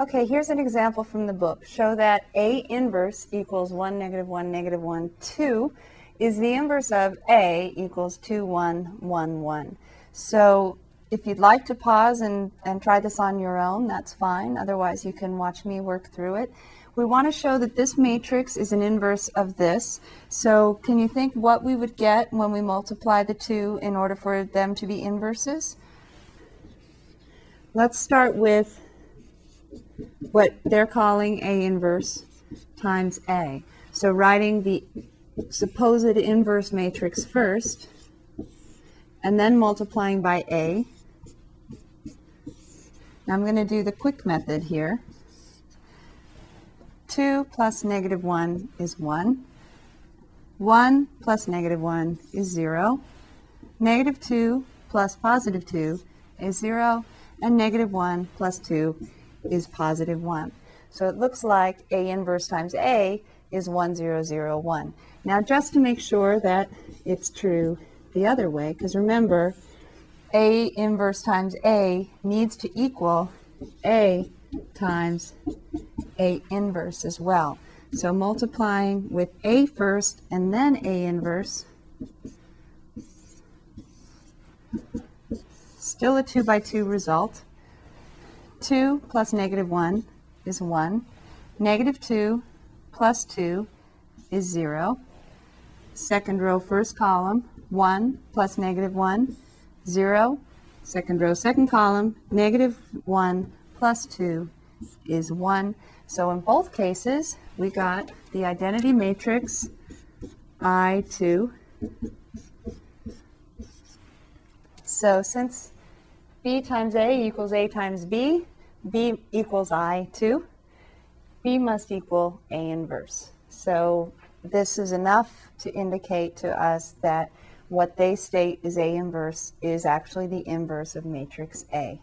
Okay, here's an example from the book. Show that A inverse equals 1, negative 1, negative 1, 2 is the inverse of A equals 2, 1, 1, 1. So if you'd like to pause and, and try this on your own, that's fine. Otherwise, you can watch me work through it. We want to show that this matrix is an inverse of this. So can you think what we would get when we multiply the two in order for them to be inverses? Let's start with what they're calling A inverse times A. So writing the supposed inverse matrix first, and then multiplying by A. Now I'm going to do the quick method here. 2 plus negative 1 is 1. 1 plus negative 1 is 0. Negative 2 plus positive 2 is 0. And negative 1 plus 2 is positive 1. So it looks like A inverse times A is 1001. Now just to make sure that it's true the other way, because remember, A inverse times A needs to equal A times A inverse as well. So multiplying with A first and then A inverse, still a 2 by 2 result. 2 plus negative 1 is 1. Negative 2 plus 2 is 0. Second row, first column, 1 plus negative 1, 0. Second row, second column, negative 1 plus 2 is 1. So in both cases, we got the identity matrix I2. So since B times A equals A times B, B equals I 2. B must equal A inverse. So this is enough to indicate to us that what they state is A inverse is actually the inverse of matrix A.